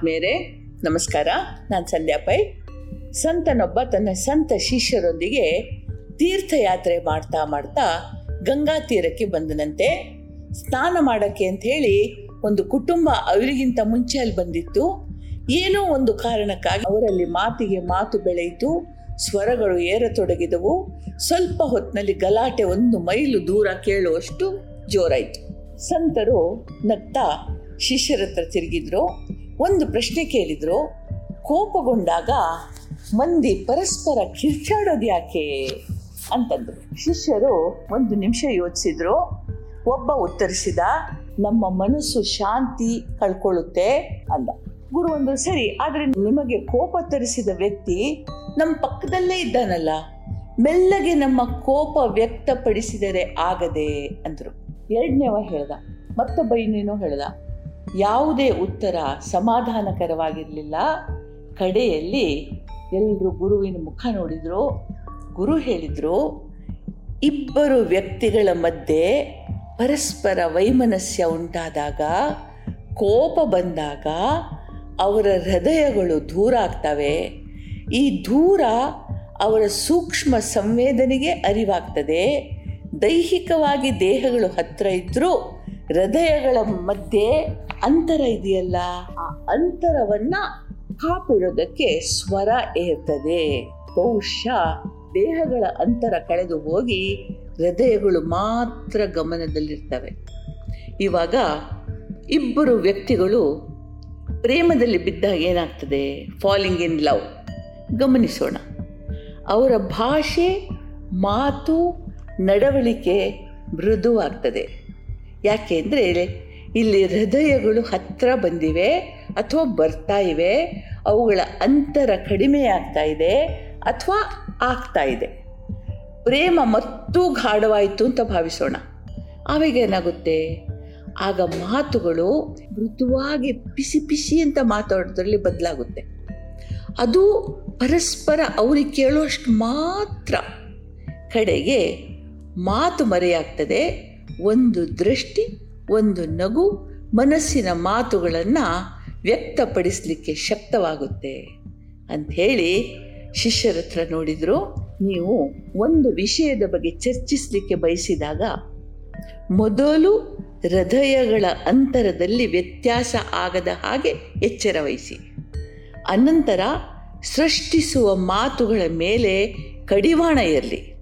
ಆತ್ಮೀಯರೇ, ನಮಸ್ಕಾರ. ನಾನು ಸಂಧ್ಯಾ ಪೈ. ಸಂತನೊಬ್ಬ ತನ್ನ ಸಂತ ಶಿಷ್ಯರೊಂದಿಗೆ ತೀರ್ಥಯಾತ್ರೆ ಮಾಡ್ತಾ ಮಾಡ್ತಾ ಗಂಗಾ ತೀರಕ್ಕೆ ಬಂದನಂತೆ. ಸ್ನಾನ ಮಾಡೋಕ್ಕೆ ಅಂತ ಹೇಳಿ ಒಂದು ಕುಟುಂಬ ಅವರಿಗಿಂತ ಮುಂಚೆ ಅಲ್ಲಿ ಬಂದಿತ್ತು. ಏನೋ ಒಂದು ಕಾರಣಕ್ಕಾಗಿ ಅವರಲ್ಲಿ ಮಾತಿಗೆ ಮಾತು ಬೆಳೆಯಿತು. ಸ್ವರಗಳು ಏರತೊಡಗಿದವು. ಸ್ವಲ್ಪ ಹೊತ್ತಿನಲ್ಲಿ ಗಲಾಟೆ ಒಂದು ಮೈಲು ದೂರ ಕೇಳುವಷ್ಟು ಜೋರಾಯಿತು. ಸಂತರು ನಗ್ತಾ ಶಿಷ್ಯರ ಹತ್ರ ತಿರುಗಿದ್ರು. ಒಂದು ಪ್ರಶ್ನೆ ಕೇಳಿದ್ರು. ಕೋಪಗೊಂಡಾಗ ಮಂದಿ ಪರಸ್ಪರ ಕಿರ್ಚಾಡೋದು ಯಾಕೆ ಅಂತಂದ್ರು. ಶಿಷ್ಯರು ಒಂದು ನಿಮಿಷ ಯೋಚಿಸಿದ್ರು. ಒಬ್ಬ ಉತ್ತರಿಸಿದ, ನಮ್ಮ ಮನಸ್ಸು ಶಾಂತಿ ಕಳ್ಕೊಳ್ಳುತ್ತೆ ಅಂದ. ಗುರು ಒಂದು ಸರಿ, ಆದರೆ ನಿಮಗೆ ಕೋಪ ತರಿಸಿದ ವ್ಯಕ್ತಿ ನಮ್ಮ ಪಕ್ಕದಲ್ಲೇ ಇದ್ದಾನಲ್ಲ, ಮೆಲ್ಲಗೆ ನಮ್ಮ ಕೋಪ ವ್ಯಕ್ತಪಡಿಸಿದರೆ ಆಗದೆ ಅಂದರು. ಎರಡನೇವ ಹೇಳ್ದ, ಮತ್ತೊಬ್ಬ ಇನ್ನೇನೋ ಹೇಳ್ದ ಯಾವುದೇ ಉತ್ತರ ಸಮಾಧಾನಕರವಾಗಿರಲಿಲ್ಲ. ಕಡೆಯಲ್ಲಿ ಎಲ್ಲರೂ ಗುರುವಿನ ಮುಖ ನೋಡಿದ್ರು, ಗುರು ಹೇಳಿದರು, ಇಬ್ಬರು ವ್ಯಕ್ತಿಗಳ ಮಧ್ಯೆ ಪರಸ್ಪರ ವೈಮನಸ್ಯ ಉಂಟಾದಾಗ, ಕೋಪ ಬಂದಾಗ ಅವರ ಹೃದಯಗಳು ದೂರ ಆಗ್ತವೆ. ಈ ದೂರ ಅವರ ಸೂಕ್ಷ್ಮ ಸಂವೇದನೆಗೆ ಅರಿವಾಗ್ತದೆ. ದೈಹಿಕವಾಗಿ ದೇಹಗಳು ಹತ್ತಿರ ಇದ್ದರೂ ಹೃದಯಗಳ ಮಧ್ಯೆ ಅಂತರ ಇದೆಯಲ್ಲ? ಆ ಅಂತರವನ್ನ ಕಾಪಿಡೋದಕ್ಕೆ ಸ್ವರ ಏರ್ತದೆ. ಬಹುಶಃ ದೇಹಗಳ ಅಂತರ ಕಳೆದು ಹೋಗಿ ಹೃದಯಗಳು ಮಾತ್ರ ಗಮನದಲ್ಲಿರ್ತವೆ. ಇವಾಗ ಇಬ್ಬರು ವ್ಯಕ್ತಿಗಳು ಪ್ರೇಮದಲ್ಲಿ ಬಿದ್ದಾಗ ಏನಾಗ್ತದೆ? ಫಾಲಿಂಗ್ ಇನ್ ಲವ್ ಗಮನಿಸೋಣ. ಅವರ ಭಾಷೆ, ಮಾತು, ನಡವಳಿಕೆ ಮೃದುವಾಗ್ತದೆ. ಯಾಕೆಂದರೆ ಇಲ್ಲಿ ಹೃದಯಗಳು ಹತ್ತಿರ ಬಂದಿವೆ ಅಥವಾ ಬರ್ತಾ ಇವೆ, ಅವುಗಳ ಅಂತರ ಕಡಿಮೆ ಆಗ್ತಾ ಇದೆ ಅಥವಾ ಆಗ್ತಾ ಇದೆ. ಪ್ರೇಮ ಮತ್ತೂ ಗಾಢವಾಯಿತು ಅಂತ ಭಾವಿಸೋಣ. ಆವಾಗ ಏನಾಗುತ್ತೆ ಆಗ ಮಾತುಗಳು ಮೃದುವಾಗಿ ಪಿಸಿ ಪಿಸಿ ಅಂತ ಮಾತಾಡೋದ್ರಲ್ಲಿ ಬದಲಾಗುತ್ತೆ. ಅದು ಪರಸ್ಪರ ಅವ್ರಿಗೆ ಕೇಳುವಷ್ಟು ಮಾತ್ರ ಕಡೆಗೆ ಮಾತು ಮರೆಯಾಗ್ತದೆ ಒಂದು ದೃಷ್ಟಿ, ಒಂದು ನಗು ಮನಸ್ಸಿನ ಮಾತುಗಳನ್ನು ವ್ಯಕ್ತಪಡಿಸಲಿಕ್ಕೆ ಶಕ್ತವಾಗುತ್ತೆ. ಅಂಥೇಳಿ ಶಿಷ್ಯರ ಹತ್ರ ನೋಡಿದರು, ನೀವು ಒಂದು ವಿಷಯದ ಬಗ್ಗೆ ಚರ್ಚಿಸಲಿಕ್ಕೆ ಬಯಸಿದಾಗ ಮೊದಲು ಹೃದಯಗಳ ಅಂತರದಲ್ಲಿ ವ್ಯತ್ಯಾಸ ಆಗದ ಹಾಗೆ ಎಚ್ಚರ ವಹಿಸಿ. ಅನಂತರ ಸೃಷ್ಟಿಸುವ ಮಾತುಗಳ ಮೇಲೆ ಕಡಿವಾಣ ಇರಲಿ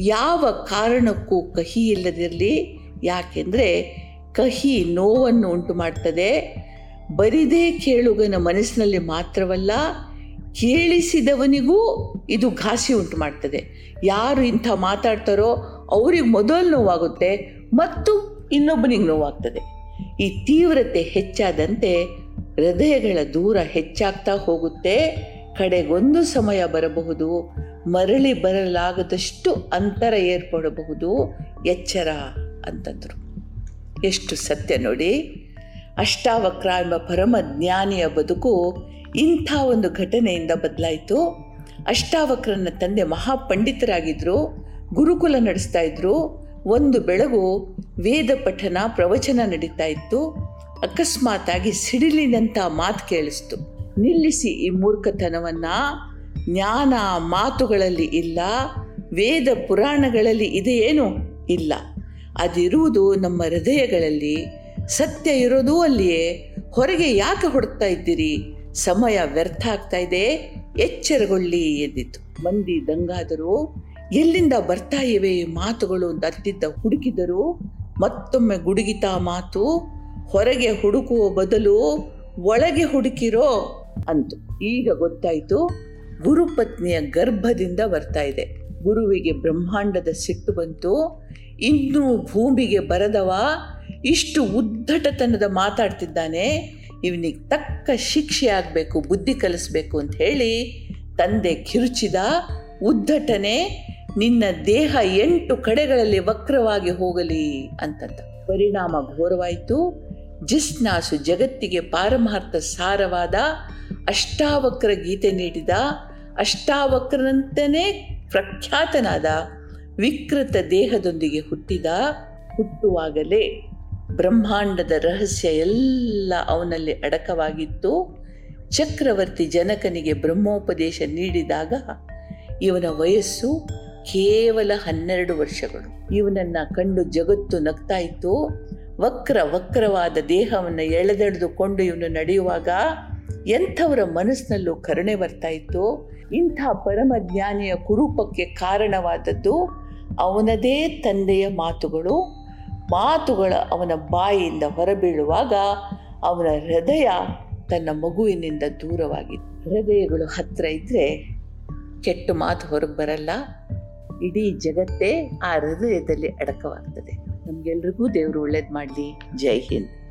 ಯಾವ ಕಾರಣಕ್ಕೂ ಕಹಿ ಇಲ್ಲದಿರಲಿ. ಯಾಕೆಂದರೆ ಕಹಿ ನೋವನ್ನು ಉಂಟು ಮಾಡ್ತದೆ. ಬರಿದೇ ಕೇಳುಗನ ಮನಸ್ಸಿನಲ್ಲಿ ಮಾತ್ರವಲ್ಲ, ಕೇಳಿಸಿದವನಿಗೂ ಇದು ಘಾಸಿ ಉಂಟು ಮಾಡ್ತದೆ. ಯಾರು ಇಂಥ ಮಾತಾಡ್ತಾರೋ ಅವ್ರಿಗೆ ಮೊದಲು ನೋವಾಗುತ್ತೆ, ಮತ್ತು ಇನ್ನೊಬ್ಬನಿಗೆ ನೋವಾಗ್ತದೆ. ಈ ತೀವ್ರತೆ ಹೆಚ್ಚಾದಂತೆ ಹೃದಯಗಳ ದೂರ ಹೆಚ್ಚಾಗ್ತಾ ಹೋಗುತ್ತೆ. ಕಡೆಗೊಂದು ಸಮಯ ಬರಬಹುದು ಮರಳಿ ಬರಲಾಗದಷ್ಟು ಅಂತರ ಏರ್ಪಡಬಹುದು. ಎಚ್ಚರ ಅಂತಂದರು. ಎಷ್ಟು ಸತ್ಯ ನೋಡಿ. ಅಷ್ಟಾವಕ್ರ ಎಂಬ ಪರಮ ಜ್ಞಾನಿಯ ಬದುಕು ಇಂಥ ಒಂದು ಘಟನೆಯಿಂದ ಬದಲಾಯಿತು. ಅಷ್ಟಾವಕ್ರನ ತಂದೆ ಮಹಾಪಂಡಿತರಾಗಿದ್ದರು ಗುರುಕುಲ ನಡೆಸ್ತಾ ಇದ್ರು. ಒಂದು ಬೆಳಗು ವೇದ ಪಠನ ಪ್ರವಚನ ನಡೀತಾ ಇತ್ತು. ಅಕಸ್ಮಾತಾಗಿ ಸಿಡಿಲಿನಂಥ ಮಾತು ಕೇಳಿಸ್ತು. ನಿಲ್ಲಿಸಿ ಈ ಮೂರ್ಖತನವನ್ನು. ಜ್ಞಾನ ಮಾತುಗಳಲ್ಲಿ ಇಲ್ಲ, ವೇದ ಪುರಾಣಗಳಲ್ಲಿ ಇದೆಯೇನು ಇಲ್ಲ. ಅದಿರುವುದು ನಮ್ಮ ಹೃದಯಗಳಲ್ಲಿ, ಸತ್ಯ ಇರೋದೂ ಅಲ್ಲಿಯೇ. ಹೊರಗೆ ಯಾಕೆ ಹೊಡ್ತಾ ಇದ್ದೀರಿ? ಸಮಯ ವ್ಯರ್ಥ ಆಗ್ತಾ ಇದೆ, ಎಚ್ಚರಗೊಳ್ಳಿ ಎದ್ದಿತು ಮಂದಿ ದಂಗಾದರು, ಎಲ್ಲಿಂದ ಬರ್ತಾ ಇವೆ ಮಾತುಗಳು ಅಂತ ಅತ್ತಿದ್ದ ಹುಡುಕಿದರು. ಮತ್ತೊಮ್ಮೆ ಗುಡುಗಿತ ಮಾತು, ಹೊರಗೆ ಹುಡುಕುವ ಬದಲು ಒಳಗೆ ಹುಡುಕಿರೋ ಅಂತು. ಈಗ ಗೊತ್ತಾಯಿತು ಗುರುಪತ್ನಿಯ ಗರ್ಭದಿಂದ ಬರ್ತಾ ಇದೆ. ಗುರುವಿಗೆ ಬ್ರಹ್ಮಾಂಡದ ಸಿಟ್ಟು ಬಂತು. ಇನ್ನೂ ಭೂಮಿಗೆ ಬರದವ ಇಷ್ಟು ಉದ್ದಟತನದ ಮಾತಾಡ್ತಿದ್ದಾನೆ. ಇವನಿಗೆ ತಕ್ಕ ಶಿಕ್ಷೆ ಆಗಬೇಕು, ಬುದ್ಧಿ ಕಲಿಸ್ಬೇಕು ಅಂತ ಹೇಳಿ ತಂದೆ ಕಿರುಚಿದ, ಉದ್ದಟನೆ, ನಿನ್ನ ದೇಹ ಎಂಟು ಕಡೆಗಳಲ್ಲಿ ವಕ್ರವಾಗಿ ಹೋಗಲಿ ಅಂತಂದ. ಪರಿಣಾಮ ಘೋರವಾಯಿತು. ಜಿಸ್ನಾಸು ಜಗತ್ತಿಗೆ ಪಾರಮಾರ್ಥ ಸಾರವಾದ ಅಷ್ಟಾವಕ್ರ ಗೀತೆ ನೀಡಿದ. ಅಷ್ಟಾವಕ್ರನಂತನೇ ಪ್ರಖ್ಯಾತನಾದ ವಿಕೃತ ದೇಹದೊಂದಿಗೆ ಹುಟ್ಟಿದ, ಹುಟ್ಟುವಾಗಲೇ ಬ್ರಹ್ಮಾಂಡದ ರಹಸ್ಯ ಎಲ್ಲ ಅವನಲ್ಲಿ ಅಡಕವಾಗಿತ್ತು. ಚಕ್ರವರ್ತಿ ಜನಕನಿಗೆ ಬ್ರಹ್ಮೋಪದೇಶ ನೀಡಿದಾಗ ಇವನ ವಯಸ್ಸು ಕೇವಲ ಹನ್ನೆರಡು ವರ್ಷಗಳು. ಇವನನ್ನ ಕಂಡು ಜಗತ್ತು ನಗ್ತಾ ಇತ್ತು ವಕ್ರ ವಕ್ರವಾದ ದೇಹವನ್ನು ಎಳೆದೆಳೆದುಕೊಂಡು ಇವನು ನಡೆಯುವಾಗ ಎಂಥವರ ಮನಸ್ಸಿನಲ್ಲೂ ಕರುಣೆ ಬರ್ತಾ ಇತ್ತು ಇಂಥ ಪರಮಜ್ಞಾನಿಯ ಕುರೂಪಕ್ಕೆ ಕಾರಣವಾದದ್ದು ಅವನದೇ ತಂದೆಯ ಮಾತುಗಳು. ಮಾತುಗಳ ಅವನ ಬಾಯಿಯಿಂದ ಹೊರಬೀಳುವಾಗ ಅವನ ಹೃದಯ ತನ್ನ ಮಗುವಿನಿಂದ ದೂರವಾಗಿದೆ ಹೃದಯಗಳು ಹತ್ತಿರ ಇದ್ದರೆ ಕೆಟ್ಟ ಮಾತು ಹೊರಗೆ ಬರಲ್ಲ. ಇಡೀ ಜಗತ್ತೇ ಆ ಹೃದಯದಲ್ಲಿ ಅಡಕವಾಗ್ತದೆ. ನಮಗೆಲ್ರಿಗೂ ದೇವರು ಒಳ್ಳೇದು ಮಾಡಲಿ. ಜೈ ಹಿಂದ್.